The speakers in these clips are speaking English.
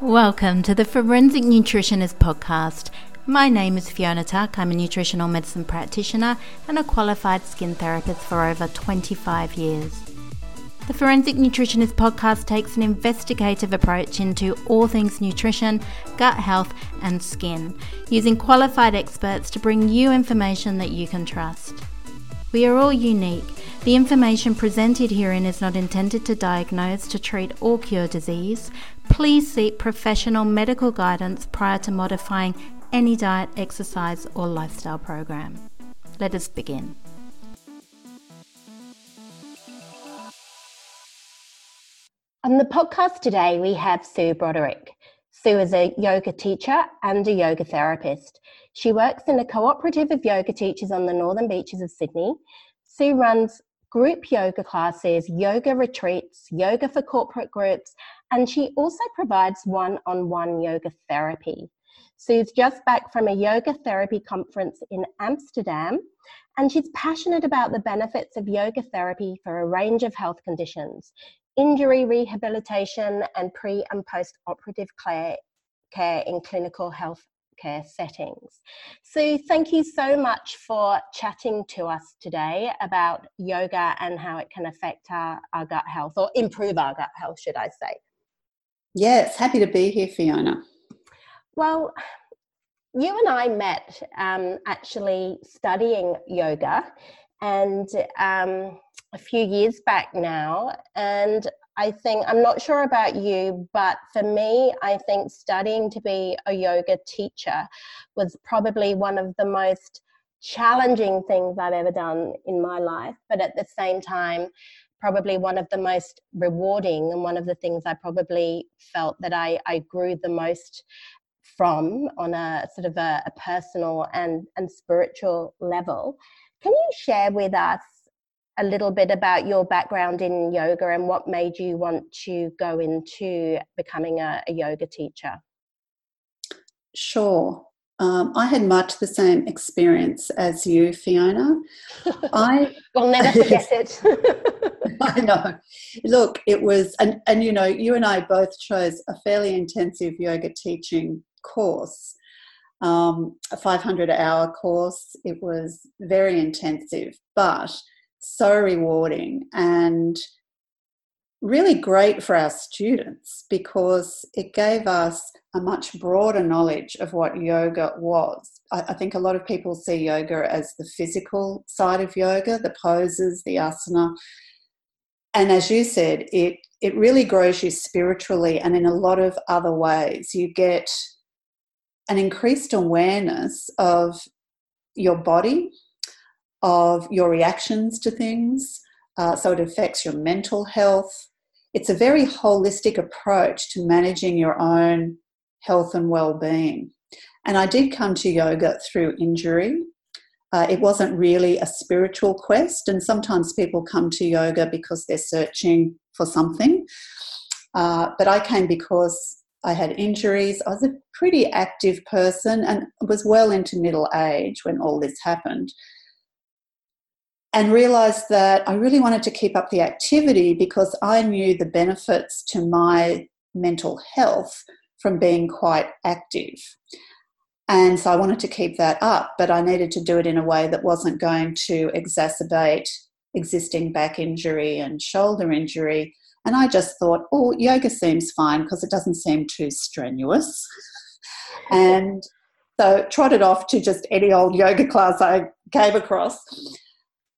Welcome to the Forensic Nutritionist Podcast. My name is Fiona Tuck. I'm a nutritional medicine practitioner and a qualified skin therapist for over 25 years. The Forensic Nutritionist Podcast takes an investigative approach into all things nutrition, gut health, and skin, using qualified experts to bring you information that you can trust. We are all unique. The information presented herein is not intended to diagnose, to treat, or cure disease. Please seek professional medical guidance prior to modifying any diet, exercise, or lifestyle program. Let us begin. On the podcast today, we have Sue Broderick. Sue is a yoga teacher and a yoga therapist. She works in a cooperative of yoga teachers on the northern beaches of Sydney. Sue runs group yoga classes, yoga retreats, yoga for corporate groups, and she also provides one on one yoga therapy. Sue's just back from a yoga therapy conference in Amsterdam, and she's passionate about the benefits of yoga therapy for a range of health conditions, injury rehabilitation, and pre and post operative care, care in clinical health care settings. So, thank you so much for chatting to us today about yoga and how it can affect our, our gut health or improve our gut health, should I say. Yes, happy to be here, Fiona. Well, you and I met um, actually studying yoga and um, a few years back now. And I think, I'm not sure about you, but for me, I think studying to be a yoga teacher was probably one of the most challenging things I've ever done in my life. But at the same time, probably one of the most rewarding and one of the things I probably felt that I, I grew the most from on a sort of a, a personal and, and spiritual level. Can you share with us a little bit about your background in yoga and what made you want to go into becoming a, a yoga teacher? Sure. Um, I had much the same experience as you, Fiona. I will never forget it. I know. Look, it was, and, and you know, you and I both chose a fairly intensive yoga teaching course, um, a 500 hour course. It was very intensive, but so rewarding and really great for our students because it gave us a much broader knowledge of what yoga was. I, I, think a lot of people see yoga as the physical side of yoga, the poses, the asana. And as you said, it, it really grows you spiritually and in a lot of other ways. You get an increased awareness of your body, of your reactions to things. Uh, so it affects your mental health. It's a very holistic approach to managing your own health and well-being. And I did come to yoga through injury. Uh, it wasn't really a spiritual quest, and sometimes people come to yoga because they're searching for something. Uh, but I came because I had injuries. I was a pretty active person and was well into middle age when all this happened and realized that I really wanted to keep up the activity because I knew the benefits to my mental health from being quite active. And so I wanted to keep that up, but I needed to do it in a way that wasn't going to exacerbate existing back injury and shoulder injury. And I just thought, oh, yoga seems fine because it doesn't seem too strenuous. and so trotted off to just any old yoga class I came across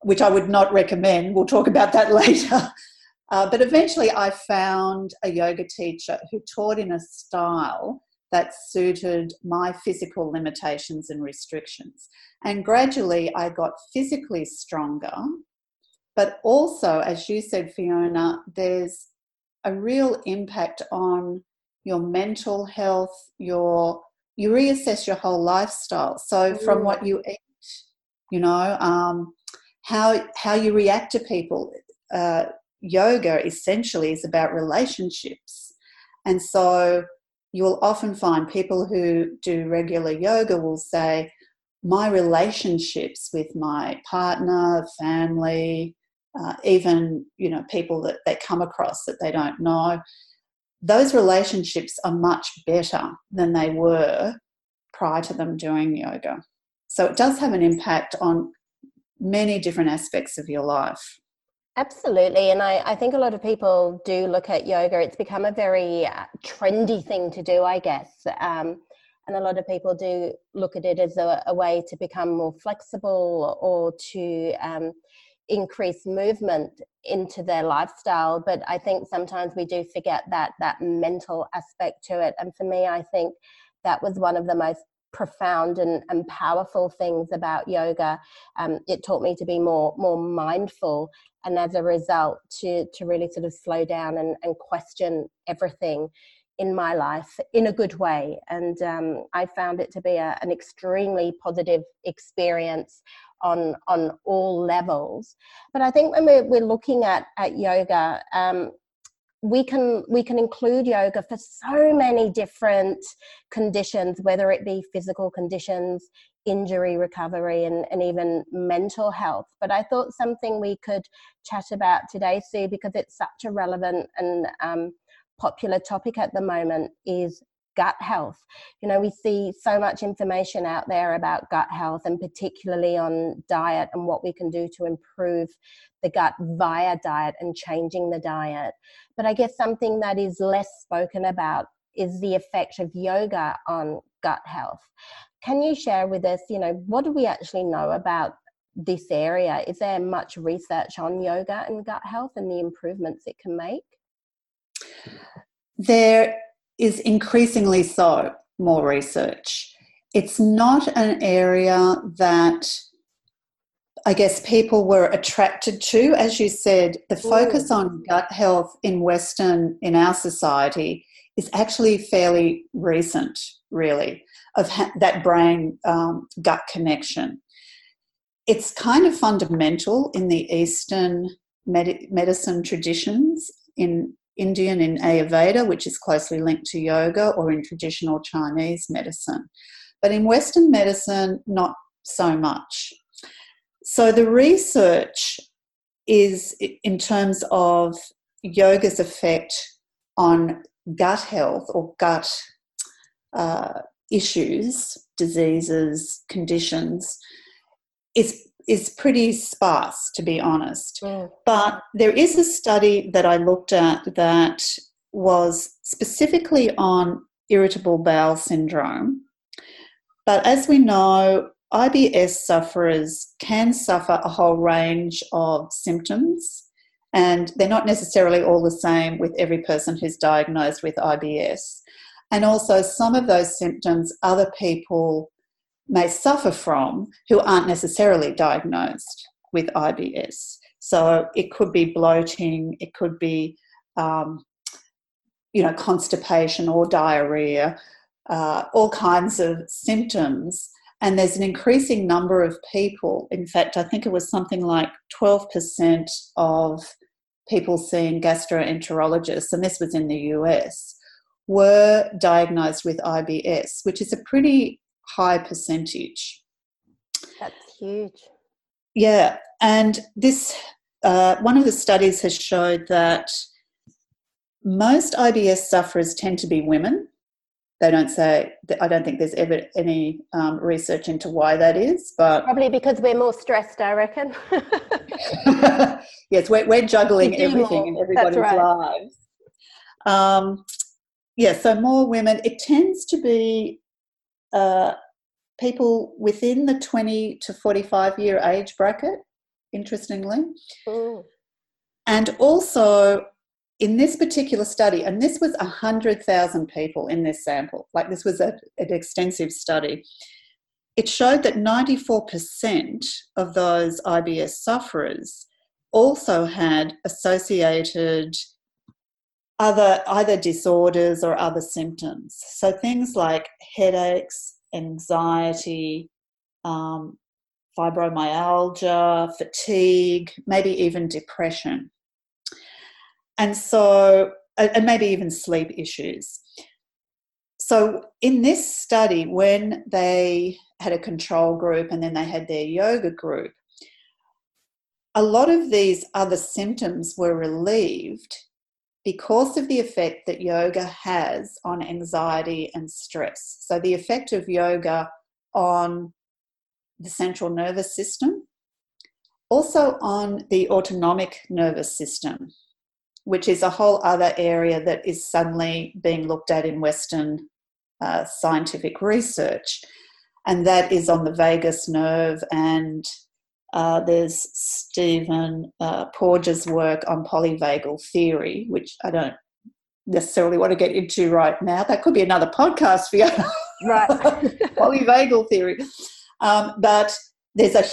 which I would not recommend. We'll talk about that later. Uh, but eventually, I found a yoga teacher who taught in a style that suited my physical limitations and restrictions. And gradually, I got physically stronger. But also, as you said, Fiona, there's a real impact on your mental health, your you reassess your whole lifestyle. So, from mm. what you eat, you know, um, how how you react to people. Uh, yoga essentially is about relationships, and so you will often find people who do regular yoga will say, "My relationships with my partner, family, uh, even you know people that they come across that they don't know." those relationships are much better than they were prior to them doing yoga. So it does have an impact on many different aspects of your life. Absolutely. And I, I think a lot of people do look at yoga. It's become a very uh, trendy thing to do, I guess. Um, and a lot of people do look at it as a, a way to become more flexible or to um, increase movement into their lifestyle. But I think sometimes we do forget that that mental aspect to it. And for me, I think that was one of the most profound and, and powerful things about yoga. Um, it taught me to be more more mindful, and as a result, to to really sort of slow down and, and question everything in my life in a good way. And um, I found it to be a, an extremely positive experience on on all levels. But I think when we're, we're looking at at yoga, um, we can we can include yoga for so many different conditions whether it be physical conditions injury recovery and, and even mental health. But i thought something we could chat about today sue because it's such a relevant and um, popular topic at the moment is gut health. You know, we see so much information out there about gut health and particularly on diet and what we can do to improve the gut via diet and changing the diet. But I guess something that is less spoken about is the effect of yoga on gut health. Can you share with us, you know, what do we actually know about this area? Is there much research on yoga and gut health and the improvements it can make? There is increasingly so more research. It's not an area that I guess people were attracted to. As you said, the focus on gut health in Western, in our society, is actually fairly recent, really, of ha- that brain um, gut connection. It's kind of fundamental in the Eastern med- medicine traditions in Indian in Ayurveda, which is closely linked to yoga, or in traditional Chinese medicine. But in Western medicine, not so much. So the research is in terms of yoga's effect on gut health or gut uh, issues, diseases, conditions, is is pretty sparse, to be honest. Mm. But there is a study that I looked at that was specifically on irritable bowel syndrome. But as we know, IBS sufferers can suffer a whole range of symptoms, and they're not necessarily all the same with every person who's diagnosed with IBS. And also, some of those symptoms other people may suffer from who aren't necessarily diagnosed with IBS. So it could be bloating, it could be, um, you know, constipation or diarrhea, uh, all kinds of symptoms. And there's an increasing number of people. In fact, I think it was something like 12% of people seeing gastroenterologists, and this was in the US, were diagnosed with IBS, which is a pretty high percentage. That's huge. Yeah, and this uh, one of the studies has showed that most IBS sufferers tend to be women. They don't say. I don't think there's ever any um, research into why that is, but probably because we're more stressed. I reckon. yes, we're, we're juggling everything in everybody's right. lives. Um, yeah, so more women. It tends to be uh, people within the 20 to 45 year age bracket, interestingly. Mm. And also, in this particular study, and this was 100,000 people in this sample, like this was a, an extensive study, it showed that 94% of those IBS sufferers also had associated other either disorders or other symptoms. So things like headaches, anxiety, um, fibromyalgia, fatigue, maybe even depression. And so, and maybe even sleep issues. So, in this study, when they had a control group and then they had their yoga group, a lot of these other symptoms were relieved because of the effect that yoga has on anxiety and stress. So, the effect of yoga on the central nervous system, also on the autonomic nervous system, which is a whole other area that is suddenly being looked at in Western uh, scientific research. And that is on the vagus nerve and uh, there's Stephen uh, Porges' work on polyvagal theory, which I don't necessarily want to get into right now. That could be another podcast for you. Right. polyvagal theory. Um, but there's a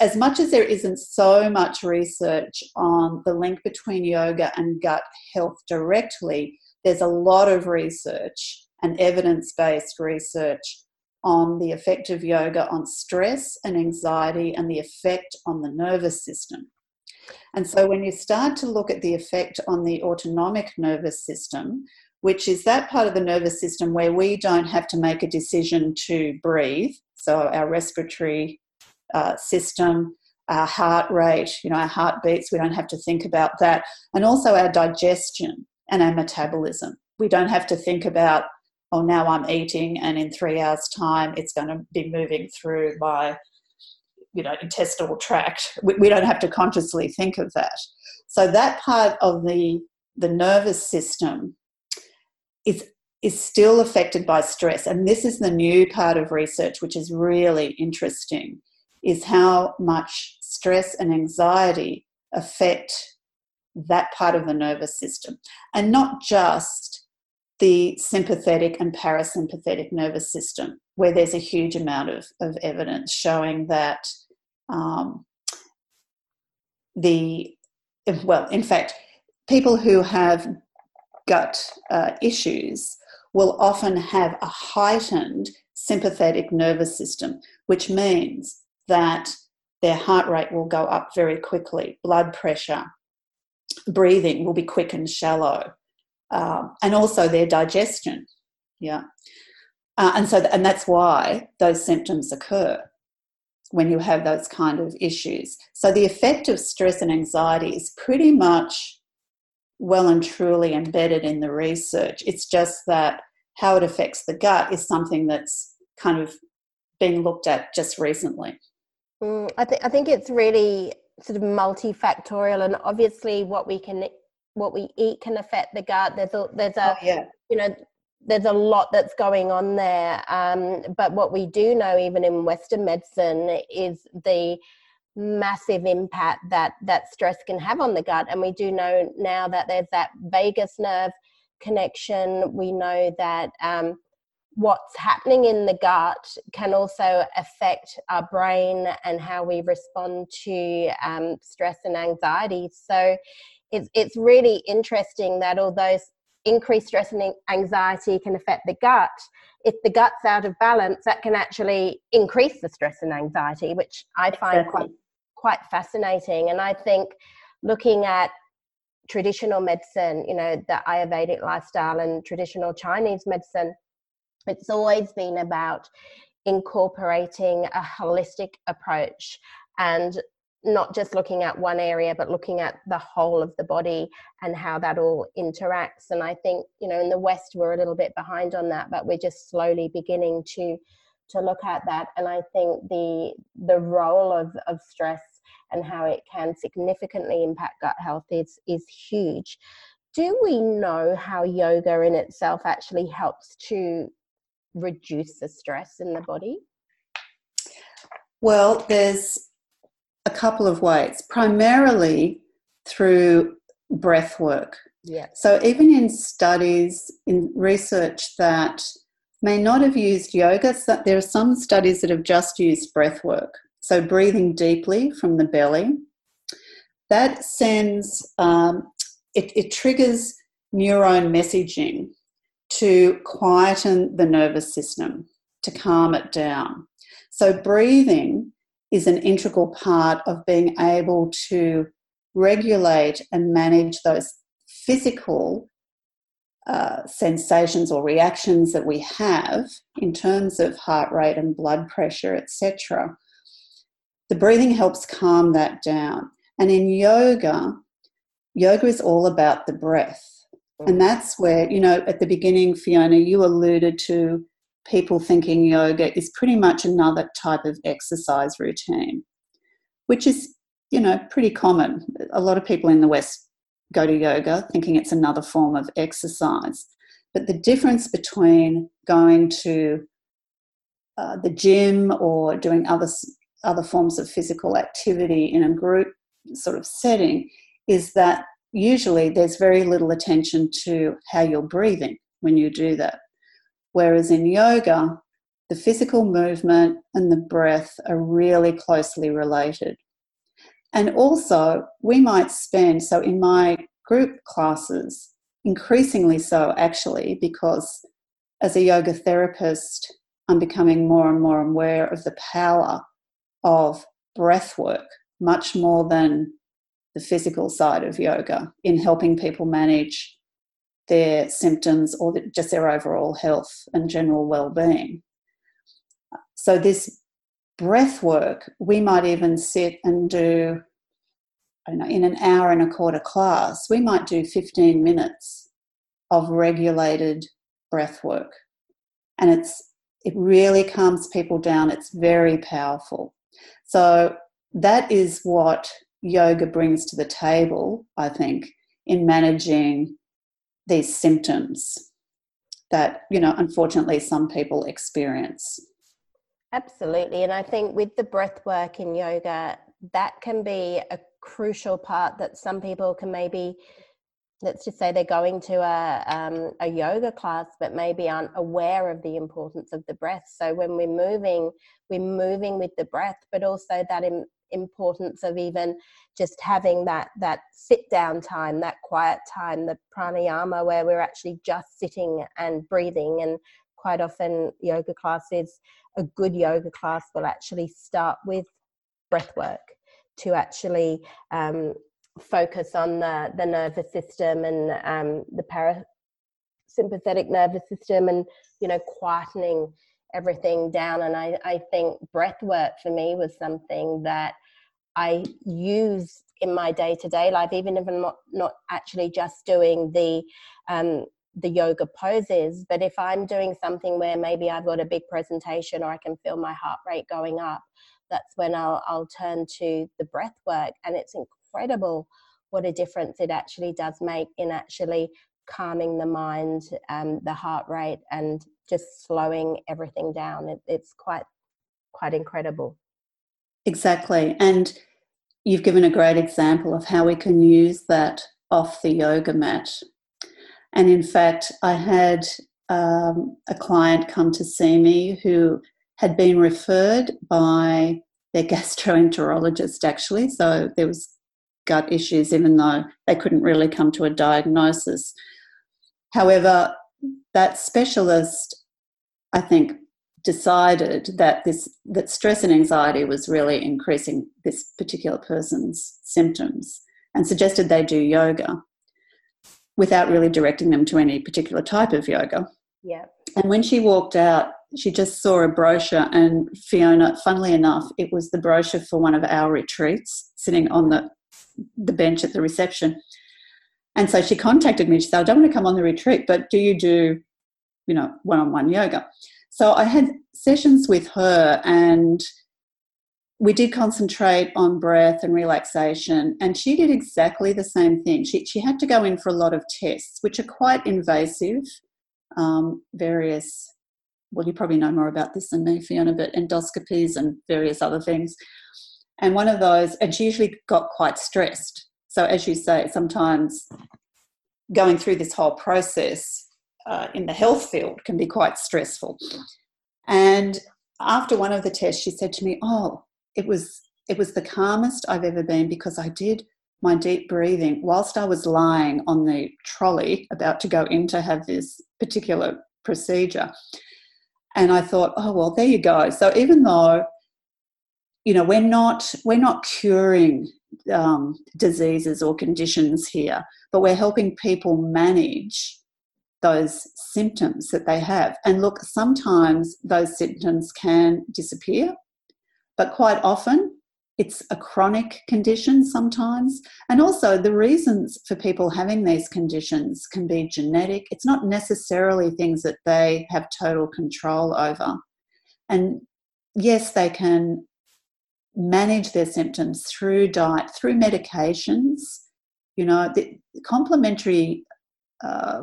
as much as there isn't so much research on the link between yoga and gut health directly, there's a lot of research and evidence based research on the effect of yoga on stress and anxiety and the effect on the nervous system. And so, when you start to look at the effect on the autonomic nervous system, which is that part of the nervous system where we don't have to make a decision to breathe, so our respiratory uh, system, our heart rate, you know, our heartbeats, we don't have to think about that, and also our digestion and our metabolism. We don't have to think about oh, now I'm eating, and in three hours' time, it's going to be moving through my you know intestinal tract. We, we, don't have to consciously think of that. So that part of the the nervous system is is still affected by stress. And this is the new part of research which is really interesting is how much stress and anxiety affect that part of the nervous system. And not just the sympathetic and parasympathetic nervous system, where there's a huge amount of, of evidence showing that um, the, well, in fact, people who have gut uh, issues will often have a heightened sympathetic nervous system, which means that their heart rate will go up very quickly, blood pressure, breathing will be quick and shallow um, and also their digestion. Yeah. Uh, and so, and that's why those symptoms occur when you have those kind of issues. So, the effect of stress and anxiety is pretty much well and truly embedded in the research. It's just that how it affects the gut is something that's kind of being looked at just recently. Mm, I think I think it's really sort of multifactorial, and obviously what we can what we eat can affect the gut. There's a there's a oh, yeah. you know there's a lot that's going on there. Um, but what we do know, even in Western medicine, is the massive impact that that stress can have on the gut. And we do know now that there's that vagus nerve connection. We know that um, what's happening in the gut can also affect our brain and how we respond to um, stress and anxiety. So it's, it's really interesting that although increased stress and anxiety can affect the gut, if the gut's out of balance, that can actually increase the stress and anxiety, which I find exactly. quite quite fascinating. And I think looking at traditional medicine, you know, the Ayurvedic lifestyle and traditional Chinese medicine, it's always been about incorporating a holistic approach and not just looking at one area but looking at the whole of the body and how that all interacts. And i think you know in the west we're a little bit behind on that but we're just slowly beginning to to look at that. And i think the the role of of stress and how it can significantly impact gut health is is huge. Do we know how yoga in itself actually helps to reduce the stress in the body? Well there's a couple of ways, primarily through breath work. Yeah. So even in studies, in research that may not have used yoga, there are some studies that have just used breath work. So breathing deeply from the belly, that sends, um, it, it triggers neuron messaging to quieten the nervous system, to calm it down. So breathing is an integral part of being able to regulate and manage those physical uh, sensations or reactions that we have in terms of heart rate and blood pressure, etc. The breathing helps calm that down. And in yoga, yoga is all about the breath. And that's where, you know, at the beginning, Fiona, you alluded to people thinking yoga is pretty much another type of exercise routine, which is, you know, pretty common. A lot of people in the West go to yoga thinking it's another form of exercise. But the difference between going to uh, the gym or doing other other forms of physical activity in a group sort of setting is that usually there's very little attention to how you're breathing when you do that. Whereas in yoga, the physical movement and the breath are really closely related. And also, we might spend, so in my group classes, increasingly so actually, because as a yoga therapist, I'm becoming more and more aware of the power of breath work, much more than the physical side of yoga in helping people manage their symptoms or just their overall health and general well-being. So this breath work, we might even sit and do, I don't know, in an hour and a quarter class, we might do 15 minutes of regulated breath work. And it's it really calms people down. It's very powerful. So that is what yoga brings to the table, I think, in managing these symptoms that, you know, unfortunately some people experience. Absolutely. And I think with the breath work in yoga, that can be a crucial part that some people can maybe let's just say they're going to a, um, a yoga class but maybe aren't aware of the importance of the breath so when we're moving we're moving with the breath but also that Im- importance of even just having that that sit down time that quiet time the pranayama where we're actually just sitting and breathing. And quite often yoga classes a good yoga class will actually start with breath work to actually um, focus on the, the nervous system and um, the parasympathetic nervous system and you know quietening everything down. And I, I think breath work for me was something that i use in my day-to-day life even if i'm not, not actually just doing the um, the yoga poses but if i'm doing something where maybe i've got a big presentation or i can feel my heart rate going up that's when i'll, I'll turn to the breath work and it's incredible what a difference it actually does make in actually calming the mind, um, the heart rate, and just slowing everything down. It, it's quite quite incredible. Exactly, and you've given a great example of how we can use that off the yoga mat. And in fact, I had um, a client come to see me who had been referred by their gastroenterologist actually so there was gut issues, even though they couldn't really come to a diagnosis. However, that specialist, I think, decided that this that stress and anxiety was really increasing this particular person's symptoms and suggested they do yoga without really directing them to any particular type of yoga. Yeah. And when she walked out, she just saw a brochure and Fiona, funnily enough, it was the brochure for one of our retreats sitting on the the bench at the reception. And so she contacted me. She said, I don't want to come on the retreat, but do you do, you know, one on one yoga? So I had sessions with her and we did concentrate on breath and relaxation. And she did exactly the same thing. She, she had to go in for a lot of tests, which are quite invasive, um, various, well, you probably know more about this than me, Fiona, but endoscopies and various other things. And one of those, and she usually got quite stressed. So, as you say, sometimes going through this whole process uh, in the health field can be quite stressful. And after one of the tests, she said to me, "Oh, it was it was the calmest I've ever been because I did my deep breathing whilst I was lying on the trolley about to go in to have this particular procedure." And I thought, "Oh well, there you go." So even though you know we're not we're not curing um, diseases or conditions here but we're helping people manage those symptoms that they have and look sometimes those symptoms can disappear but quite often it's a chronic condition sometimes. And also, the reasons for people having these conditions can be genetic. It's not necessarily things that they have total control over. And yes, they can manage their symptoms through diet, through medications. You know, the complementary. Uh,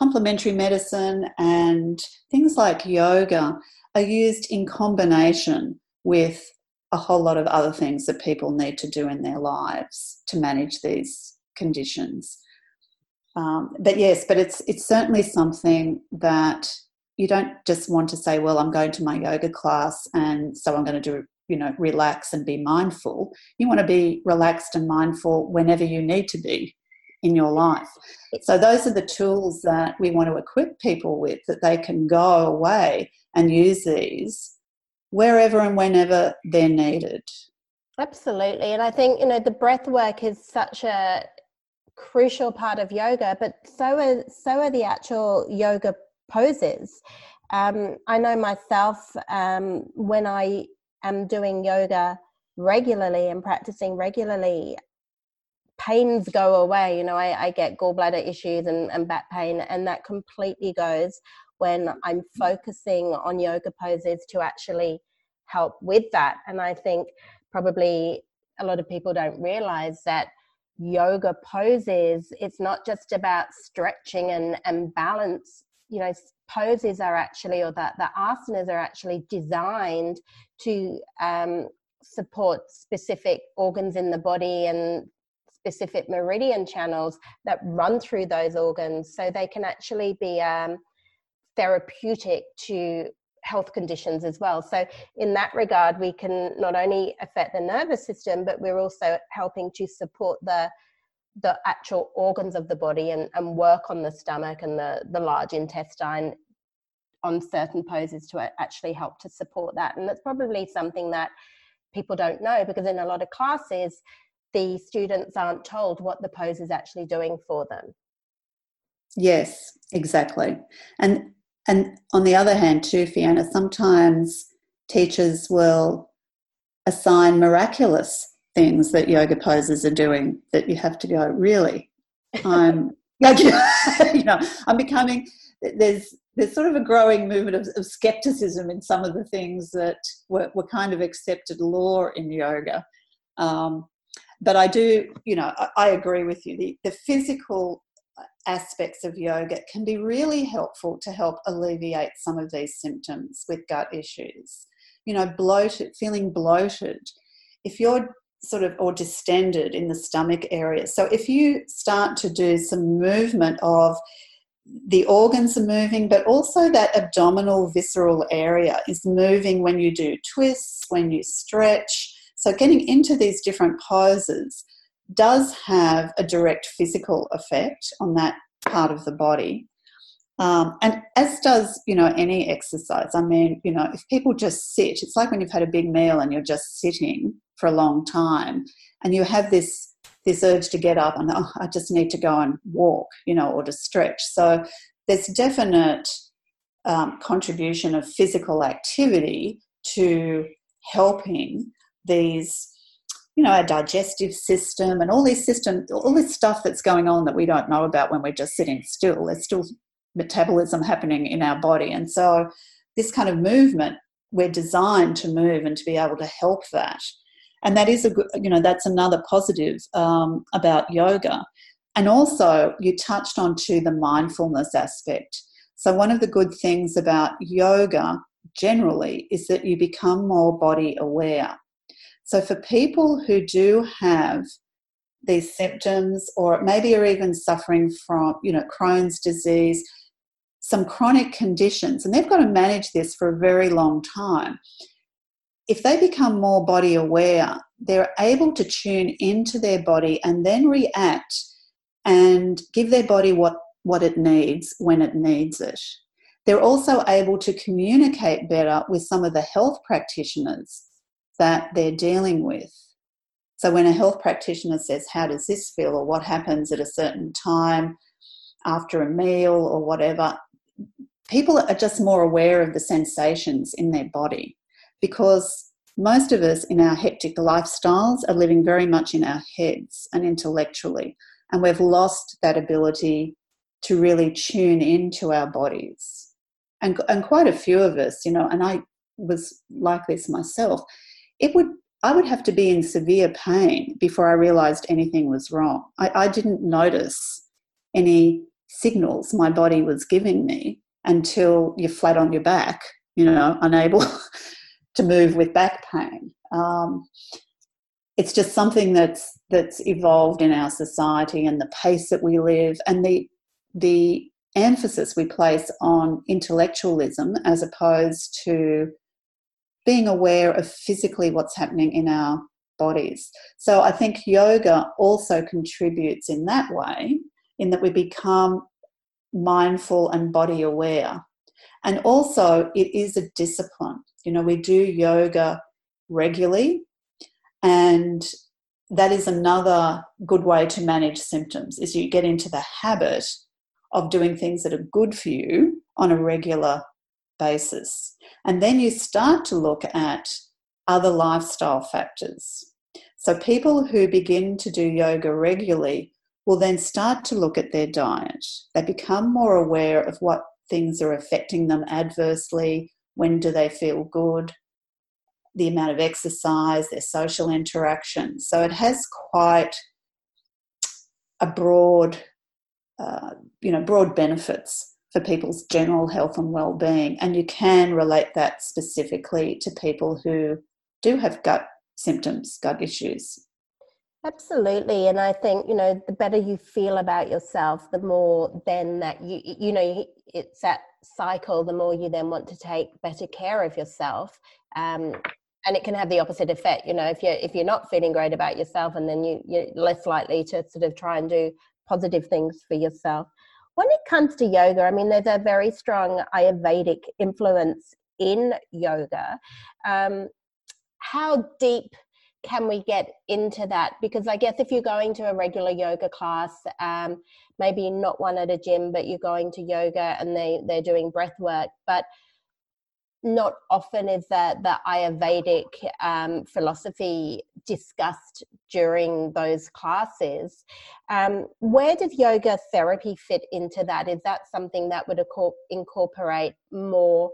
complementary medicine and things like yoga are used in combination with a whole lot of other things that people need to do in their lives to manage these conditions. Um, but yes, but it's it's certainly something that you don't just want to say, well, I'm going to my yoga class and so I'm going to do you know relax and be mindful. You want to be relaxed and mindful whenever you need to be in your life. So those are the tools that we want to equip people with that they can go away and use these wherever and whenever they're needed. Absolutely. And I think, you know, the breath work is such a crucial part of yoga, but so are so are the actual yoga poses. Um, I know myself um, when I am doing yoga regularly and practicing regularly, pains go away. You know, I, I get gallbladder issues and, and back pain, and that completely goes when I'm focusing on yoga poses to actually help with that. And I think probably a lot of people don't realize that yoga poses, it's not just about stretching and, and balance. You know, poses are actually, or that the asanas are actually designed to um, support specific organs in the body and specific meridian channels that run through those organs so they can actually be um, therapeutic to health conditions as well. So, in that regard, we can not only affect the nervous system, but we're also helping to support the the actual organs of the body and, and work on the stomach and the, the large intestine on certain poses to actually help to support that. And that's probably something that people don't know because in a lot of classes, the students aren't told what the pose is actually doing for them. Yes, exactly. And and on the other hand, too, Fiona, sometimes teachers will assign miraculous things that yoga poses are doing that you have to go, really? I'm, you know, I'm becoming, there's, there's sort of a growing movement of, of skepticism in some of the things that were, were kind of accepted law in yoga. Um, but I do, you know, I, I agree with you. The, the physical aspects of yoga can be really helpful to help alleviate some of these symptoms with gut issues. You know, bloated, feeling bloated. If you're sort of or distended in the stomach area. So if you start to do some movement of the organs are moving, but also that abdominal visceral area is moving when you do twists, when you stretch. So getting into these different poses does have a direct physical effect on that part of the body. Um, and as does, you know, any exercise. I mean, you know, if people just sit, it's like when you've had a big meal and you're just sitting for a long time and you have this this urge to get up and oh, I just need to go and walk, you know, or to stretch. So there's definite um, contribution of physical activity to helping these you know, our digestive system and all these systems, all this stuff that's going on that we don't know about when we're just sitting still. There's still metabolism happening in our body. And so this kind of movement, we're designed to move and to be able to help that. And that is a good, you know, that's another positive um, about yoga. And also, you touched on to the mindfulness aspect. So, one of the good things about yoga generally is that you become more body aware. So, for people who do have these symptoms, or maybe are even suffering from, you know, Crohn's disease, some chronic conditions, and they've got to manage this for a very long time. If they become more body aware, they're able to tune into their body and then react and give their body what, what it needs when it needs it. They're also able to communicate better with some of the health practitioners that they're dealing with. So when a health practitioner says, How does this feel? or what happens at a certain time after a meal or whatever, people are just more aware of the sensations in their body because most of us in our hectic lifestyles are living very much in our heads and intellectually, and we've lost that ability to really tune into our bodies. And, and quite a few of us, you know, and I was like this myself, it would I would have to be in severe pain before I realized anything was wrong. I, I didn't notice any signals my body was giving me until you're flat on your back, you know, unable to move with back pain. Um, it's just something that's that's evolved in our society and the pace that we live and the the emphasis we place on intellectualism as opposed to being aware of physically what's happening in our bodies. So I think yoga also contributes in that way, in that we become mindful and body aware. And also, it is a discipline. You know, we do yoga regularly, and that is another good way to manage symptoms is you get into the habit of doing things that are good for you on a regular basis. And then you start to look at other lifestyle factors. So, people who begin to do yoga regularly will then start to look at their diet. They become more aware of what things are affecting them adversely, when do they feel good, the amount of exercise, their social interaction. So, it has quite a broad, uh, you know, broad benefits for people's general health and well-being and you can relate that specifically to people who do have gut symptoms gut issues. Absolutely and i think you know the better you feel about yourself the more then that you you know it's that cycle the more you then want to take better care of yourself um, and it can have the opposite effect you know if you're if you're not feeling great about yourself and then you you're less likely to sort of try and do positive things for yourself when it comes to yoga, I mean, there's a very strong Ayurvedic influence in yoga. Um, how deep can we get into that? Because I guess if you're going to a regular yoga class, um, maybe not one at a gym, but you're going to yoga and they, they're doing breath work, but not often is that the Ayurvedic um, philosophy discussed during those classes. Um, where does yoga therapy fit into that? Is that something that would incorporate more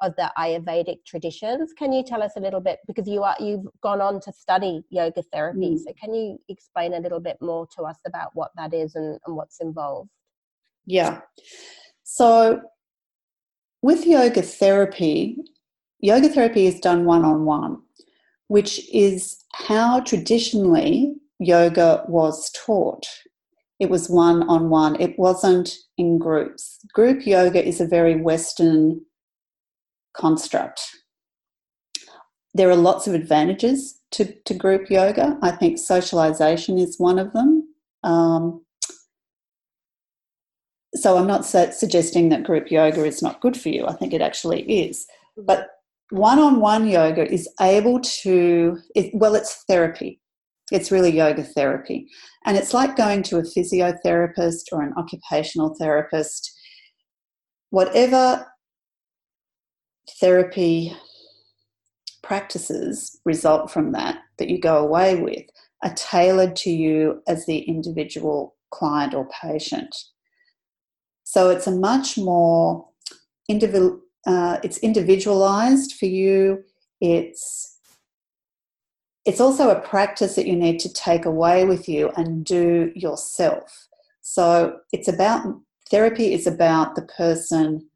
of the Ayurvedic traditions? Can you tell us a little bit because you are you've gone on to study yoga therapy? Mm. So can you explain a little bit more to us about what that is and, and what's involved? Yeah. So with yoga therapy, yoga therapy is done one on one, which is how traditionally yoga was taught. It was one on one, it wasn't in groups. Group yoga is a very Western construct. There are lots of advantages to, to group yoga. I think socialization is one of them. Um, so I'm not suggesting that group yoga is not good for you. I think it actually is. But one-on-one yoga is able to it, well it's therapy it's really yoga therapy and it's like going to a physiotherapist or an occupational therapist whatever therapy practices result from that that you go away with are tailored to you as the individual client or patient so it's a much more individual, uh, it's individualized for you. It's it's also a practice that you need to take away with you and do yourself. So it's about therapy is about the person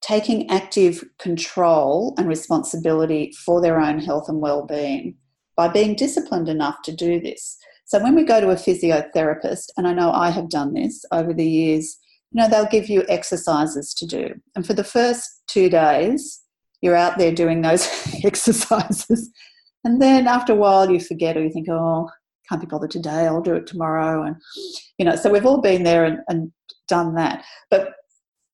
taking active control and responsibility for their own health and well-being by being disciplined enough to do this. So when we go to a physiotherapist, and I know I have done this over the years, you know, they'll give you exercises to do. And for the first two days, you're out there doing those exercises. And then after a while, you forget or you think, oh, can't be bothered today, I'll do it tomorrow. And, you know, so we've all been there and, and done that. But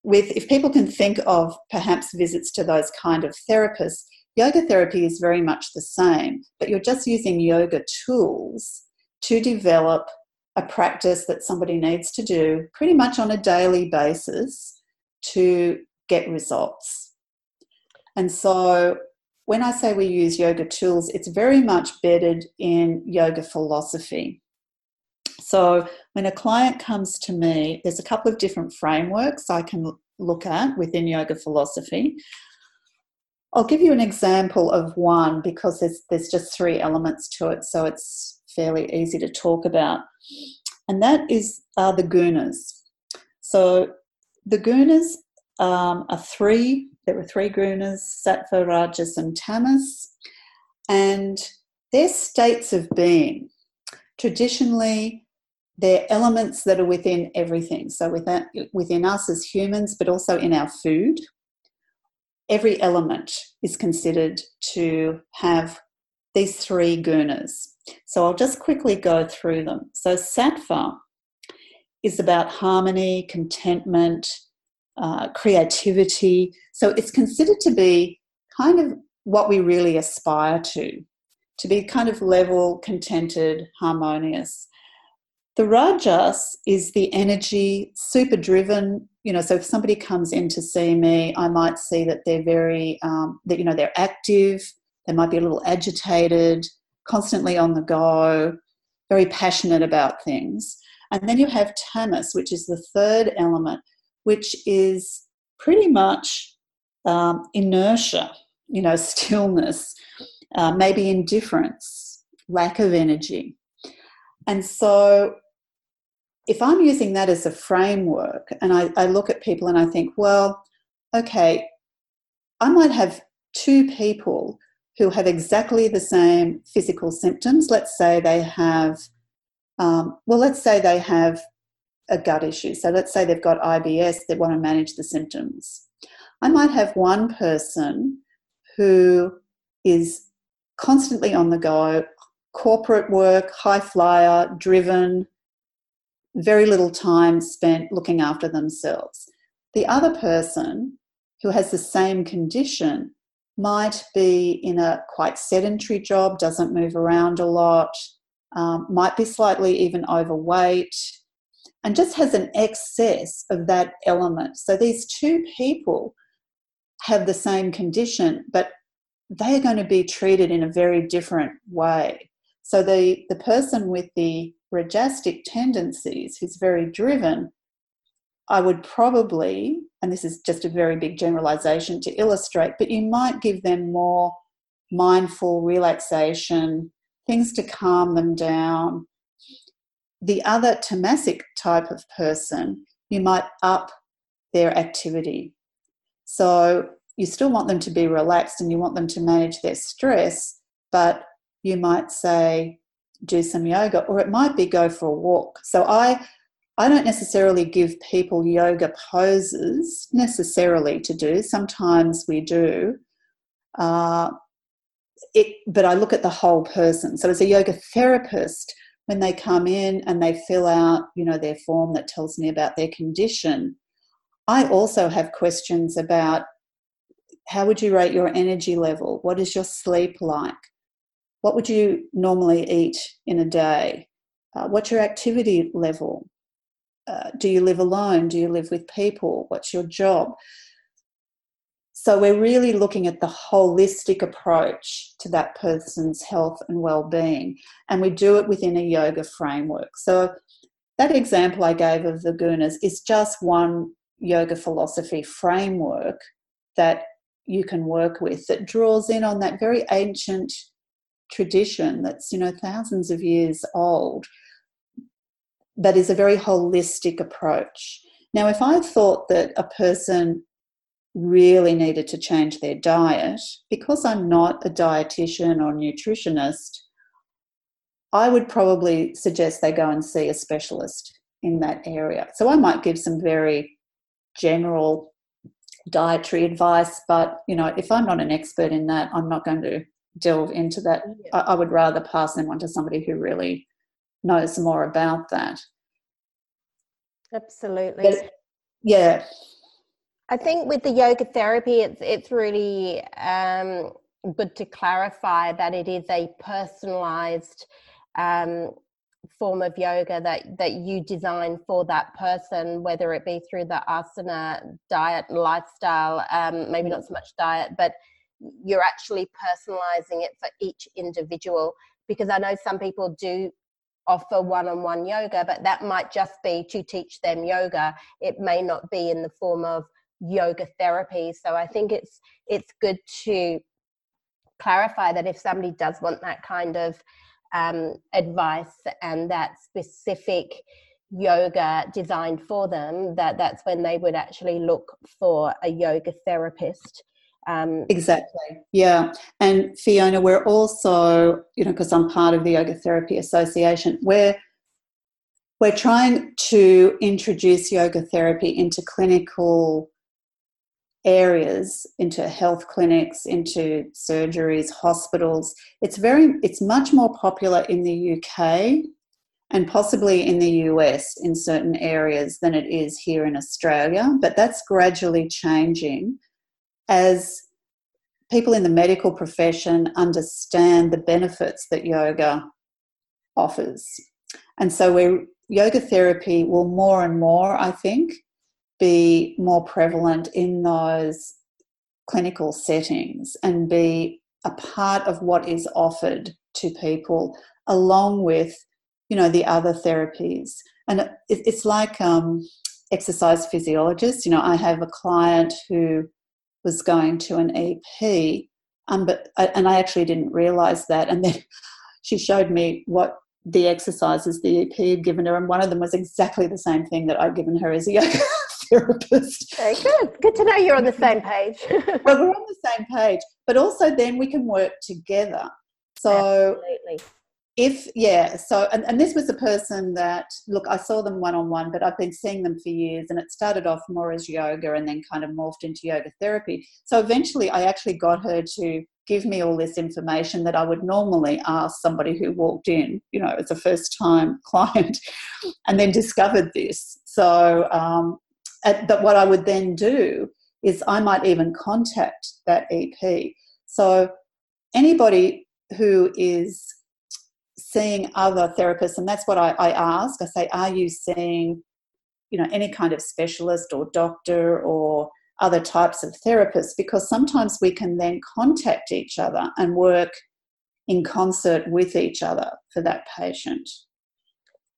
with, if people can think of perhaps visits to those kind of therapists, yoga therapy is very much the same, but you're just using yoga tools to develop a practice that somebody needs to do pretty much on a daily basis to get results. And so when I say we use yoga tools, it's very much bedded in yoga philosophy. So when a client comes to me, there's a couple of different frameworks I can look at within yoga philosophy. I'll give you an example of one because there's there's just three elements to it, so it's fairly easy to talk about, and that is uh, the gunas. So the gunas um, are three. There were three gunas: sattva, rajas, and tamas, and they're states of being. Traditionally, they're elements that are within everything. So within, within us as humans, but also in our food. Every element is considered to have these three gunas. So I'll just quickly go through them. So sattva is about harmony, contentment, uh, creativity. So it's considered to be kind of what we really aspire to, to be kind of level, contented, harmonious. The rajas is the energy, super driven. You know, so if somebody comes in to see me, I might see that they're very, um, that you know, they're active. They might be a little agitated, constantly on the go, very passionate about things. And then you have tamas, which is the third element, which is pretty much um, inertia, you know, stillness, uh, maybe indifference, lack of energy. And so if I'm using that as a framework and I, I look at people and I think, well, okay, I might have two people who have exactly the same physical symptoms. Let's say they have, um, well, let's say they have a gut issue. So let's say they've got IBS, they want to manage the symptoms. I might have one person who is constantly on the go, corporate work, high flyer, driven, very little time spent looking after themselves. The other person who has the same condition might be in a quite sedentary job, doesn't move around a lot, um, might be slightly even overweight, and just has an excess of that element. So these two people have the same condition, but they are going to be treated in a very different way. So the, the person with the rajasic tendencies, who's very driven, I would probably, and this is just a very big generalization to illustrate, but you might give them more mindful relaxation, things to calm them down. The other tamasic type of person, you might up their activity. So you still want them to be relaxed and you want them to manage their stress, but you might say, do some yoga or it might be go for a walk so i i don't necessarily give people yoga poses necessarily to do. Sometimes we do. Uh, it, but i look at the whole person. So as a yoga therapist when they come in and they fill out you know their form that tells me about their condition i also have questions about how would you rate your energy level? What is your sleep like? What would you normally eat in a day? Uh, what's your activity level? Uh, do you live alone? Do you live with people? What's your job? So we're really looking at the holistic approach to that person's health and well-being, and we do it within a yoga framework. So that example I gave of the gunas is just one yoga philosophy framework that you can work with that draws in on that very ancient tradition that's you know thousands of years old that is a very holistic approach now if i thought that a person really needed to change their diet because i'm not a dietitian or nutritionist i would probably suggest they go and see a specialist in that area so i might give some very general dietary advice but you know if i'm not an expert in that i'm not going to delve into that. I, I would rather pass them on to somebody who really knows more about that. Absolutely. But, yeah. I think with the yoga therapy, it's it's really um, good to clarify that it is a personalized um, form of yoga that that you design for that person, whether it be through the asana diet lifestyle, um, maybe not so much diet, but you're actually personalizing it for each individual because i know some people do offer one-on-one yoga but that might just be to teach them yoga. It may not be in the form of yoga therapy. So i think it's it's good to clarify that if somebody does want that kind of um, advice and that specific yoga designed for them that that's when they would actually look for a yoga therapist um, exactly. Yeah. And fiona we're also you know because i'm part of the yoga therapy association we're we're trying to introduce yoga therapy into clinical areas into health clinics into surgeries hospitals. It's very it's much more popular in the uk and possibly in the US in certain areas than it is here in Australia, but that's gradually changing as people in the medical profession understand the benefits that yoga offers. And so we yoga therapy will more and more, I think, be more prevalent in those clinical settings and be a part of what is offered to people along with you know the other therapies and it's like um, exercise physiologists you know i have a client who was going to an ep um, but and i actually didn't realize that and then she showed me what the exercises the ep had given her and one of them was exactly the same thing that i'd given her as a yoga therapist. Very good. Good to know you're on the same page. well, we're on the same page, but also then we can work together. So Absolutely. If yeah, so and, and this was a person that look, I saw them one on one, but I've been seeing them for years and it started off more as yoga and then kind of morphed into yoga therapy. So eventually I actually got her to give me all this information that I would normally ask somebody who walked in, you know, as a first time client, and then discovered this. So um, but what I would then do is I might even contact that EP. So anybody who is seeing other therapists, and that's what I, I ask. I say, are you seeing, you know, any kind of specialist or doctor or other types of therapists? Because sometimes we can then contact each other and work in concert with each other for that patient.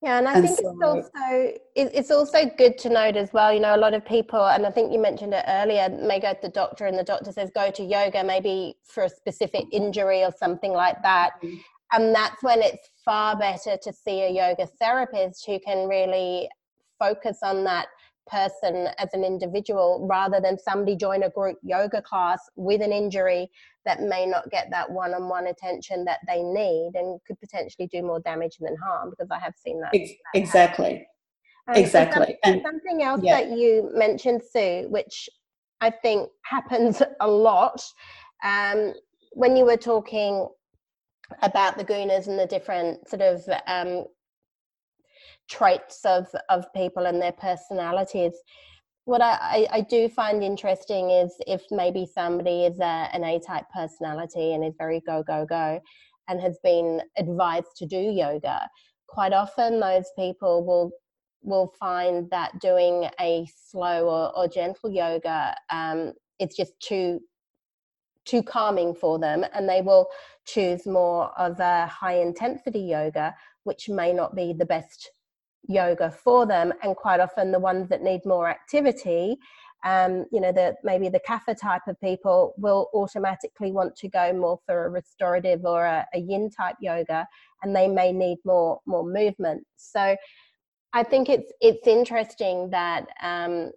Yeah, and I and think so, it's also it's also good to note as well. You know, a lot of people, and I think you mentioned it earlier, may go to the doctor, and the doctor says go to yoga, maybe for a specific injury or something like that. Mm-hmm. And that's when it's far better to see a yoga therapist who can really focus on that person as an individual rather than somebody join a group yoga class with an injury that may not get that one-on-one attention that they need and could potentially do more damage than harm because i have seen that, exactly. Exactly. and something else yeah. that you mentioned sue which i think happens a lot um, when you were talking about the gunas and the different sort of um, traits of of people and their personalities. What I, I, I, do find interesting is if maybe somebody is a, an A type personality and is very go, go, go, and has been advised to do yoga, quite often those people will will find that doing a slow or, or gentle yoga um, it's just too too calming for them and they will choose more of a high intensity yoga which may not be the best yoga for them. And quite often the ones that need more activity um, you know that maybe the kapha type of people will automatically want to go more for a restorative or a, a yin type yoga and they may need more more movement. So i think it's it's interesting that um,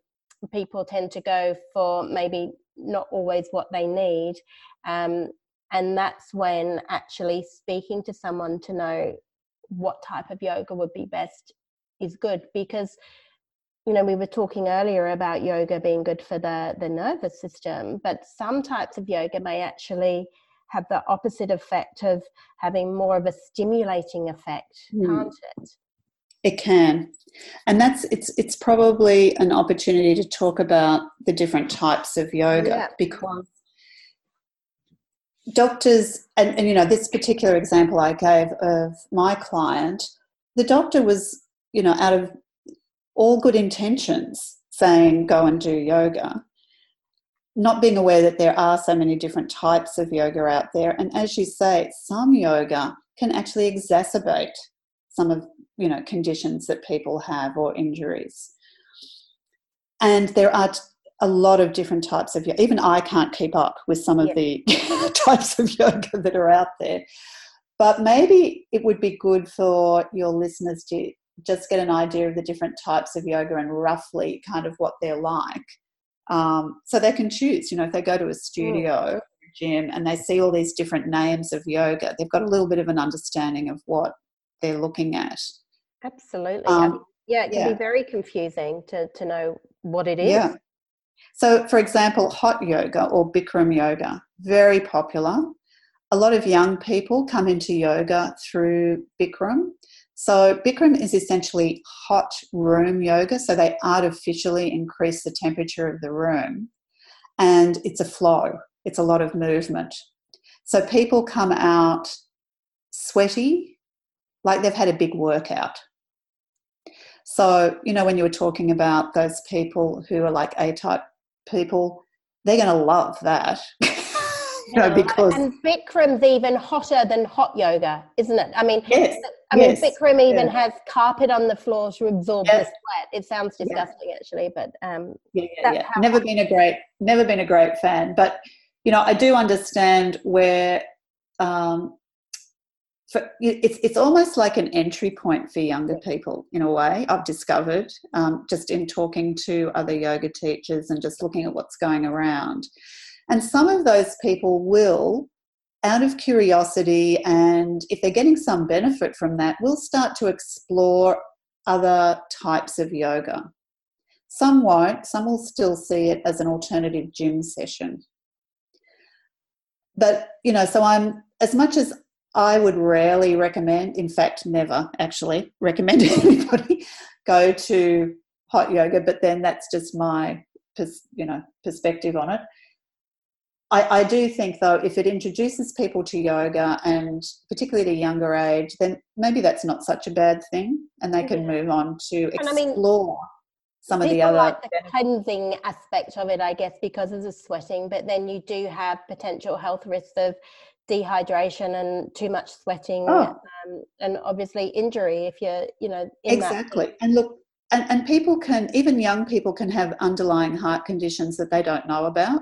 people tend to go for maybe not always what they need um, and that's when actually speaking to someone to know what type of yoga would be best is good because you know we were talking earlier about yoga being good for the the nervous system but some types of yoga may actually have the opposite effect of having more of a stimulating effect mm. can't it it can and that's it's it's probably an opportunity to talk about the different types of yoga yeah. because doctors and, and you know this particular example i gave of my client the doctor was you know, out of all good intentions, saying go and do yoga. not being aware that there are so many different types of yoga out there. And as you say, some yoga can actually exacerbate some of you know conditions that people have or injuries. And there are a lot of different types of yoga. Even I can't keep up with some of the types of yoga that are out there. But maybe it would be good for your listeners to just get an idea of the different types of yoga and roughly kind of what they're like um, so they can choose, you know, if they go to a studio, mm. gym, and they see all these different names of yoga, they've got a little bit of an understanding of what they're looking at. Absolutely. Um, yeah, it can yeah. be very confusing to, to know what it is. Yeah. So, for example, hot yoga or Bikram yoga, very popular. A lot of young people come into yoga through Bikram. So, Bikram is essentially hot room yoga. So, they artificially increase the temperature of the room. And it's a flow, it's a lot of movement. So, people come out sweaty, like they've had a big workout. So, you know, when you were talking about those people who are like A type people, they're going to love that. you know, because and Bikram's even hotter than hot yoga, isn't it? I mean, yes, I mean, yes, Bikram even yeah. has carpet on the floor to absorb yes. the sweat. It sounds disgusting, yeah. actually, but um, yeah, yeah, yeah. never been a great, never been a great fan. But you know, I do understand where um, for, it's it's almost like an entry point for younger people in a way. I've discovered um, just in talking to other yoga teachers and just looking at what's going around. And some of those people will, out of curiosity, and if they're getting some benefit from that, will start to explore other types of yoga. Some won't, some will still see it as an alternative gym session. But, you know, so I'm, as much as I would rarely recommend, in fact, never actually recommend anybody go to hot yoga, but then that's just my, you know, perspective on it. I, I, do think, though, if it introduces people to yoga and particularly at a younger age, then maybe that's not such a bad thing and they can mm-hmm. move on to explore I mean, some of the other. like the cleansing aspect of it, I guess, because of the sweating, but then you do have potential health risks of dehydration and too much sweating oh. um, and obviously injury if you're, you know, exactly. That. And look, and, and people can, even young people can have underlying heart conditions that they don't know about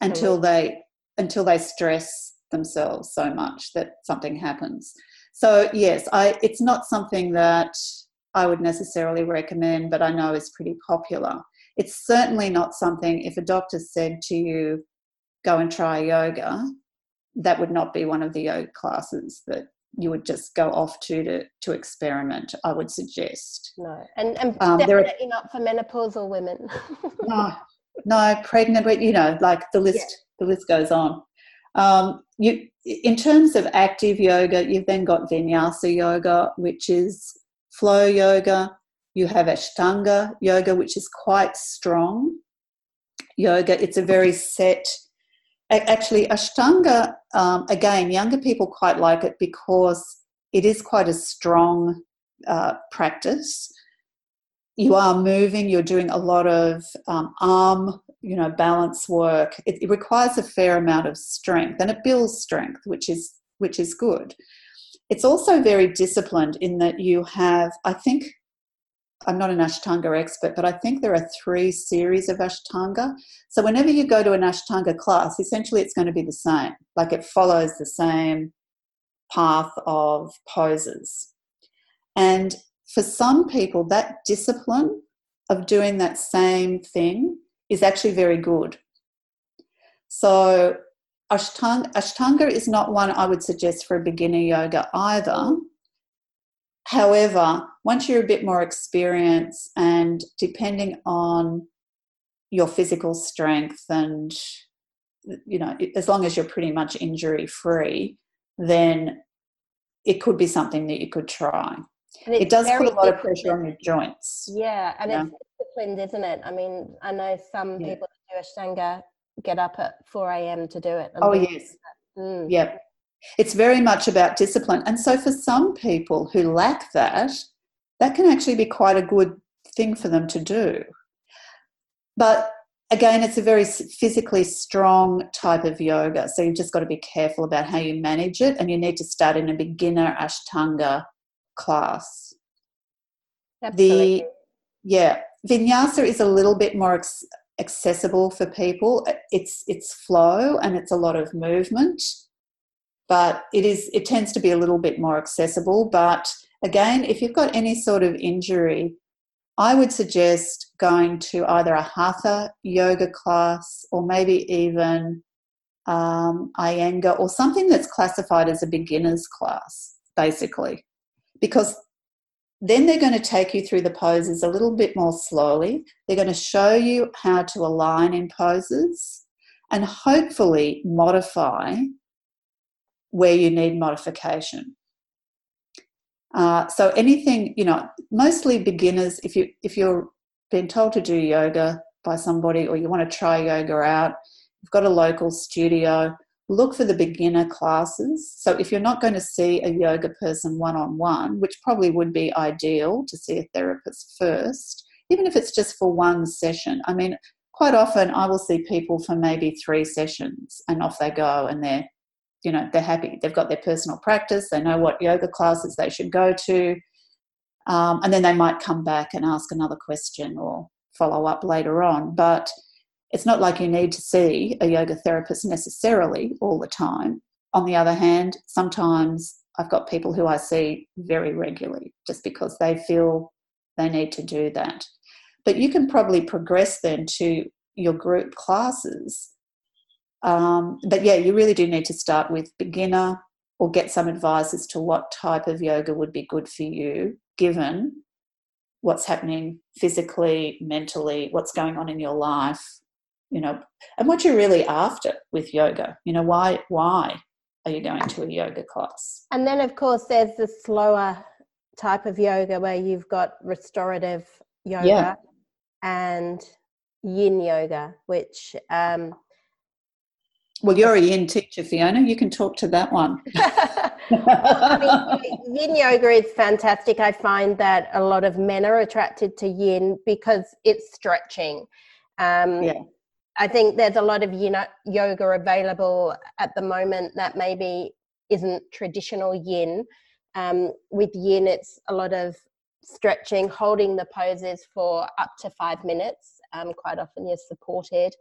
until they until they stress themselves so much that something happens. So yes, I it's not something that I would necessarily recommend, but I know is pretty popular. It's certainly not something if a doctor said to you, go and try yoga, that would not be one of the yoga classes that you would just go off to to, to experiment, I would suggest. No. And, and um, definitely are, not for menopausal women. no, no, pregnant, but you know, like the list, yeah. the list goes on. Um, you, in terms of active yoga, you've then got Vinyasa yoga, which is flow yoga. You have Ashtanga yoga, which is quite strong yoga. It's a very set. Actually, Ashtanga, um, again, younger people quite like it because it is quite a strong uh, practice. You are moving you're doing a lot of um, arm you know balance work. It, it, requires a fair amount of strength and it builds strength which is which is good. It's also very disciplined in that you have i think i'm not an ashtanga expert but i think there are three series of ashtanga so whenever you go to an ashtanga class essentially it's going to be the same like it follows the same path of poses and for some people, that discipline of doing that same thing is actually very good. So, Ashtanga, Ashtanga is not one I would suggest for a beginner yoga either. However, once you're a bit more experienced and depending on your physical strength and you know as long as you're pretty much injury free then it could be something that you could try it does put a lot of pressure on your joints. Yeah, and it's disciplined, isn't it? I mean, I know some yeah. people that do Ashtanga get up at 4 a.m. to do it. Oh, yes. Mm. Yeah. It's very much about discipline. And so for some people who lack that, that can actually be quite a good thing for them to do. But again, it's a very physically strong type of yoga. So you've just got to be careful about how you manage it. And you need to start in a beginner Ashtanga class. Absolutely. The, yeah, Vinyasa is a little bit more ex- accessible for people. It's, it's flow and it's a lot of movement. But it is it tends to be a little bit more accessible. But again, if you've got any sort of injury, I would suggest going to either a hatha yoga class or maybe even um, Iyengar or something that's classified as a beginner's class, basically, because then they're going to take you through the poses a little bit more slowly. They're going to show you how to align in poses and hopefully modify where you need modification. Uh, so anything, you know, mostly beginners. If you if you're being told to do yoga by somebody, or you want to try yoga out, you've got a local studio. Look for the beginner classes. So if you're not going to see a yoga person one on one, which probably would be ideal to see a therapist first, even if it's just for one session. I mean, quite often I will see people for maybe three sessions and off they go and they're you know they're happy they've got their personal practice they know what yoga classes they should go to um, and then they might come back and ask another question or follow up later on. But it's not like you need to see a yoga therapist necessarily all the time. On the other hand sometimes i've got people who i see very regularly just because they feel they need to do that. But you can probably progress then to your group classes um, but yeah, you really do need to start with beginner or get some advice as to what type of yoga would be good for you, given what's happening physically, mentally, what's going on in your life, you know, and what you're really after with yoga. You know, why why are you going to a yoga class? And then of course there's the slower type of yoga where you've got restorative yoga yeah. and yin yoga, which um, well, you're a yin teacher, Fiona. You can talk to that one. I mean, yin yoga is fantastic. I find that a lot of men are attracted to yin because it's stretching. Um, yeah. I think there's a lot of yin yoga available at the moment that maybe isn't traditional yin. Um, with yin, it's a lot of stretching, holding the poses for up to five minutes. Um, quite often, you're supported,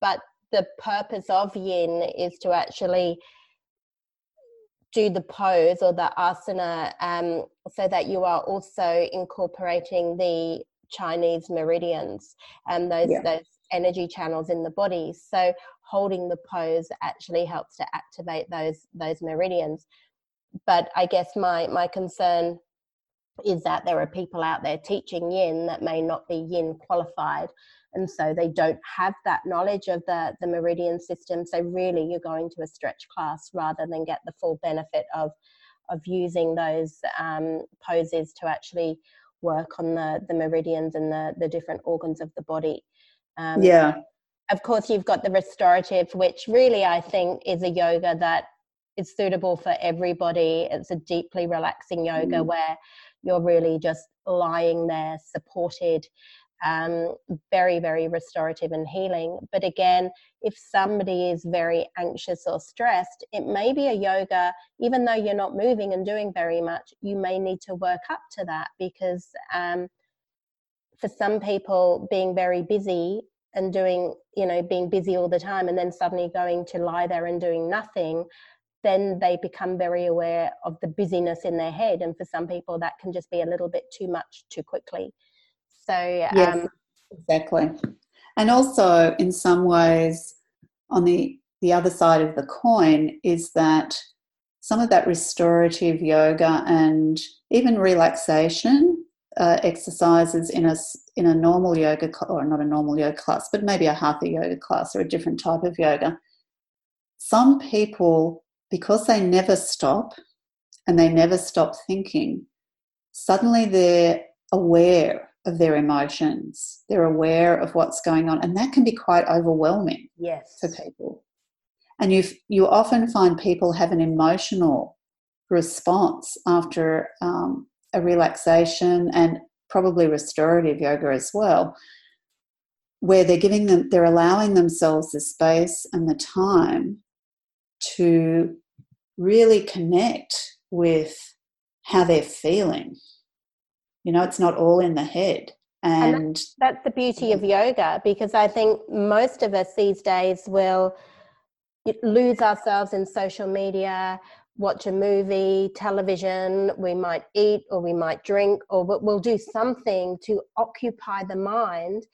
but the purpose of yin is to actually do the pose or the asana um, so that you are also incorporating the Chinese meridians and those yeah. those energy channels in the body. So holding the pose actually helps to activate those those meridians. But I guess my my concern is that there are people out there teaching yin that may not be yin qualified and so they don't have that knowledge of the the meridian system. So really you're going to a stretch class rather than get the full benefit of of using those um, poses to actually work on the the meridians and the the different organs of the body. Um, yeah. of course you've got the restorative which really i think is a yoga that is suitable for everybody. It's a deeply relaxing yoga mm. where you're really just lying there supported um, very, very restorative and healing. But again, if somebody is very anxious or stressed, it may be a yoga, even though you're not moving and doing very much, you may need to work up to that because um, for some people, being very busy and doing, you know, being busy all the time and then suddenly going to lie there and doing nothing then they become very aware of the busyness in their head. And for some people, that can just be a little bit too much too quickly. So, yes, um, exactly. And also, in some ways, on the, the other side of the coin, is that some of that restorative yoga and even relaxation uh, exercises in a in a normal yoga cl- or not a normal yoga class, but maybe a hatha yoga class or a different type of yoga. Some people, because they never stop and they never stop thinking, suddenly they're aware of their emotions. They're aware of what's going on, and that can be quite overwhelming yes. for people. And you you often find people have an emotional response after um, a relaxation and probably restorative yoga as well. where they're giving them, they're allowing themselves the space and the time to really connect with how they're feeling. You know, it's not all in the head. And, and that's, that's the beauty of yoga because I think most of us these days will lose ourselves in social media, watch a movie, television, we might eat or we might drink, or we'll do something to occupy the mind.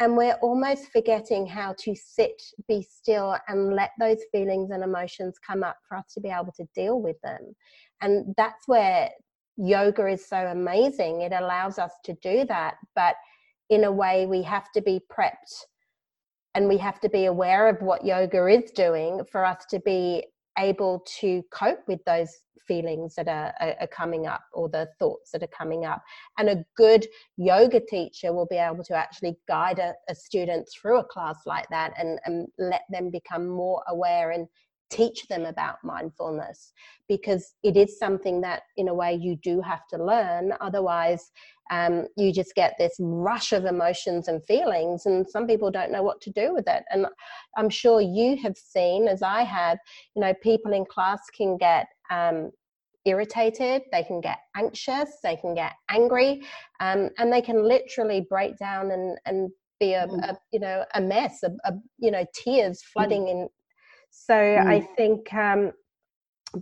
And we're almost forgetting how to sit, be still, and let those feelings and emotions come up for us to be able to deal with them. And that's where yoga is so amazing. It allows us to do that. But in a way, we have to be prepped and we have to be aware of what yoga is doing for us to be able to cope with those feelings that are, are, coming up or the thoughts that are coming up. And a good yoga teacher will be able to actually guide a, a student through a class like that and, and let them become more aware and teach them about mindfulness because it is something that in a way you do have to learn otherwise um, you just get this rush of emotions and feelings and some people don't know what to do with it and i'm sure you have seen as i have you know people in class can get um, irritated they can get anxious they can get angry um, and they can literally break down and, and be a, mm. a you know a mess a, a you know tears mm. flooding mm. in so mm. I think um,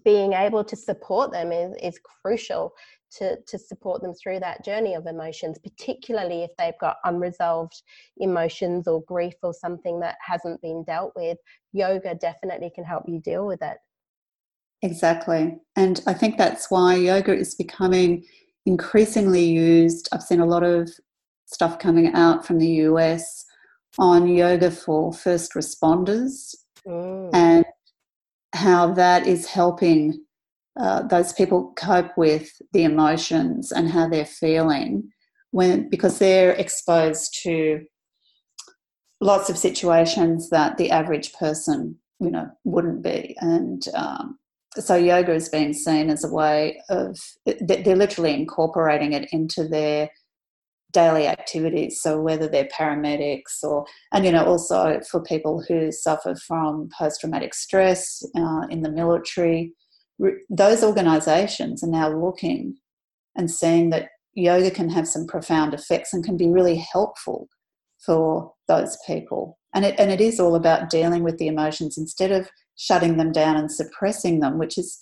being able to support them is, is crucial to, to support them through that journey of emotions, particularly if they've got unresolved emotions or grief or something that hasn't been dealt with. Yoga definitely can help you deal with it. Exactly. And I think that's why yoga is becoming increasingly used. I've seen a lot of stuff coming out from the US on yoga for first responders mm. and how that is helping uh, those people cope with the emotions and how they're feeling when because they're exposed to lots of situations that the average person you know wouldn't be and um, so yoga is being seen as a way of they're literally incorporating it into their daily activities. So whether they're paramedics or, and you know, also for people who suffer from post-traumatic stress uh, in the military, those organisations are now looking and seeing that yoga can have some profound effects and can be really helpful for those people. And it and it is all about dealing with the emotions instead of shutting them down and suppressing them, which is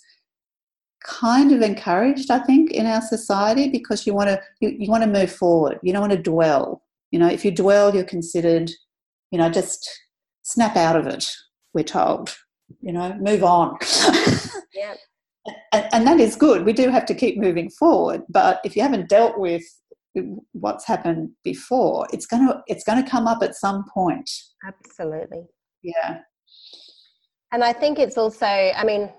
kind of encouraged, I think, in our society because you want to you, you want to move forward. You don't want to dwell. You know, if you dwell, you're considered, you know, just snap out of it. We're told, you know, move on. yeah. And, and that is good. We do have to keep moving forward, but if you haven't dealt with what's happened before, it's going to it's going to come up at some point. Absolutely. Yeah. And I think it's also, I mean,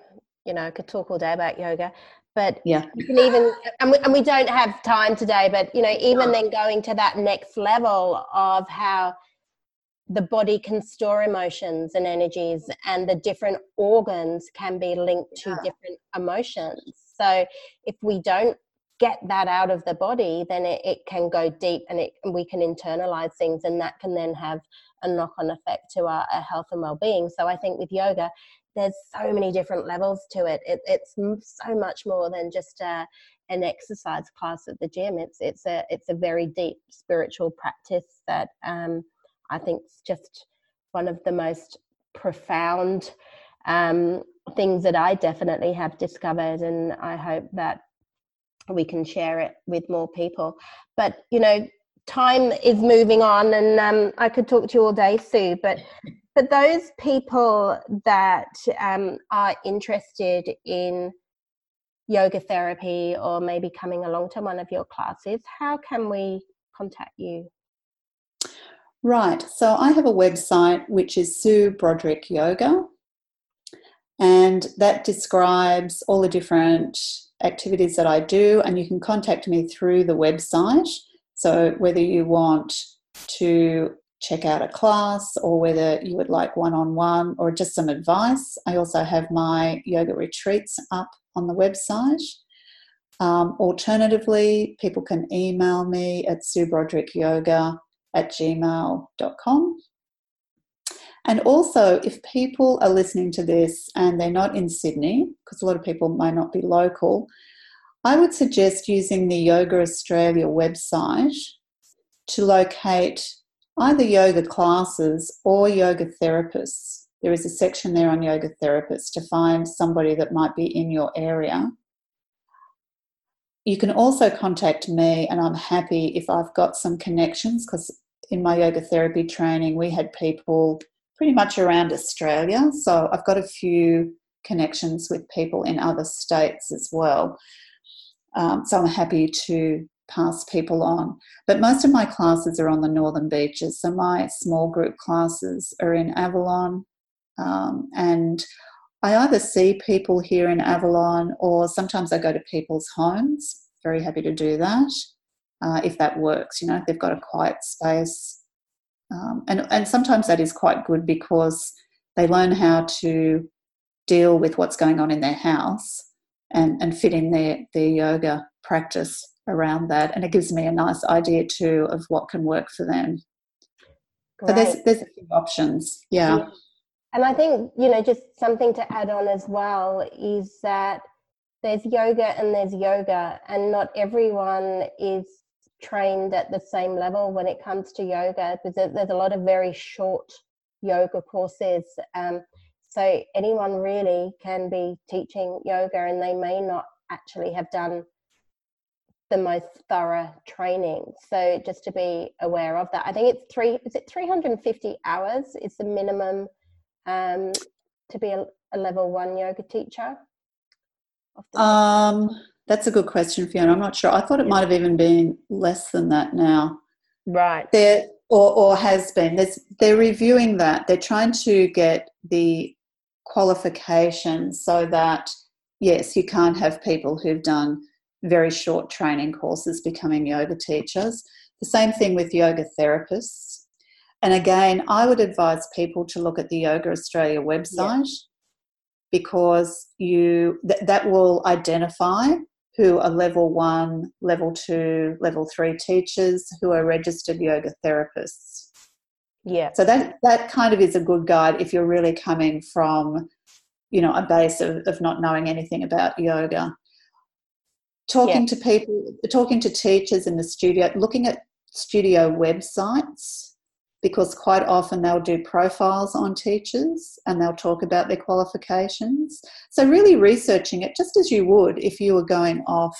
you know, I could talk all day about yoga, but yeah, you can even, and we, and we don't have time today, but you know, even then going to that next level of how the body can store emotions and energies and the different organs can be linked to yeah. different emotions. So if we don't get that out of the body, then it, it can go deep and it we can internalize things and that can then have a knock-on effect to our, our health and well-being. So I think with yoga, there's so many different levels to it. it it's so much more than just a, an exercise class at the gym. It's it's a it's a very deep spiritual practice that um, I think it's just one of the most profound um, things that I definitely have discovered, and I hope that we can share it with more people. But you know, time is moving on, and um, I could talk to you all day, Sue. But for those people that um, are interested in yoga therapy or maybe coming along to one of your classes, how can we contact you? Right, so I have a website which is Sue Broderick Yoga, and that describes all the different activities that I do, and you can contact me through the website. So, whether you want to check out a class or whether you would like one on one or just some advice. I also have my yoga retreats up on the website. Um, alternatively, people can email me at yoga at gmail.com. And also, if people are listening to this and they're not in Sydney, because a lot of people may not be local, I would suggest using the Yoga Australia website to locate either yoga classes or yoga therapists. There is a section there on yoga therapists to find somebody that might be in your area. You can also contact me, and I'm happy if I've got some connections because in my yoga therapy training, we had people pretty much around Australia. So I've got a few connections with people in other states as well. Um, so I'm happy to pass people on. But most of my classes are on the northern beaches. So my small group classes are in Avalon. Um, and I either see people here in Avalon or sometimes I go to people's homes. Very happy to do that uh, if that works. You know, if they've got a quiet space. Um, and, and sometimes that is quite good because they learn how to deal with what's going on in their house and, and fit in their, their yoga practice around that. And it gives me a nice idea too of what can work for them. Great. So there's, there's a few options. yeah. yeah. And I think, you know, just something to add on as well is that there's yoga and there's yoga, and not everyone is trained at the same level when it comes to yoga because there's a lot of very short yoga courses. Um, so anyone really can be teaching yoga and they may not actually have done the most thorough training. So just to be aware of that. I think it's three is it 350 hours is the minimum um, to be a, a level one yoga teacher? Um that's a good question, Fiona. I'm not sure. I thought it might have even been less than that now. Right. There or, or has been. There's, they're reviewing that. They're trying to get the qualifications so that yes, you can't have people who've done very short training courses becoming yoga teachers. The same thing with yoga therapists. And again, I would advise people to look at the Yoga Australia website yeah. because you th- that will identify who are level one, level two, level three teachers who are registered yoga therapists. Yeah. So that that kind of is a good guide if you're really coming from, you know, a base of, of not knowing anything about yoga. Talking yeah. to people, talking to teachers in the studio, looking at studio websites because quite often they'll do profiles on teachers and they'll talk about their qualifications. So, really researching it just as you would if you were going off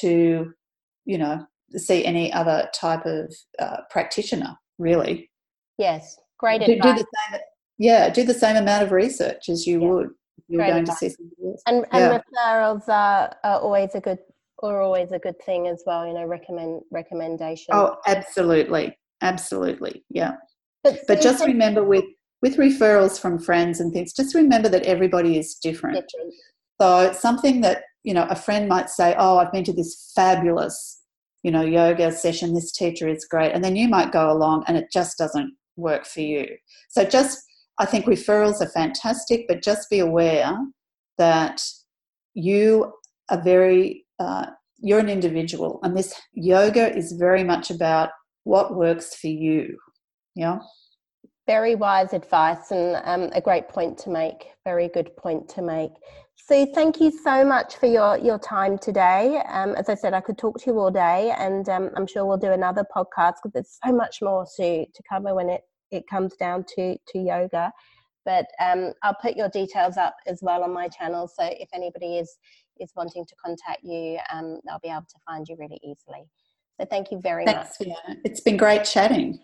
to, you know, see any other type of uh, practitioner, really. Yes, great do, do, the same, yeah, do the same amount of research as you yeah. would if you were going advice. to see somebody else. And, and yeah. referrals are, are always a good or always a good thing as well, you know, recommend recommendations. Oh, absolutely absolutely yeah. But, but just remember with with referrals from friends and things just remember that everybody is different. different. So something that you know a friend might say oh i've been to this fabulous you know yoga session. This teacher is great. And then you might go along and it just doesn't work for you. So just i think referrals are fantastic but just be aware that you are very uh, you're an individual and this yoga is very much about what works for you. Yeah. Very wise advice and um, a great point to make. Very good point to make. Sue, thank you so much for your, your time today. Um, as I said, I could talk to you all day, and um, I'm sure we'll do another podcast because there's so much more to, to cover when it, it comes down to, to yoga. But um, I'll put your details up as well on my channel, so if anybody is is wanting to contact you, um, they'll be able to find you really easily. So thank you very Thanks, much. Fiona. It's been great chatting.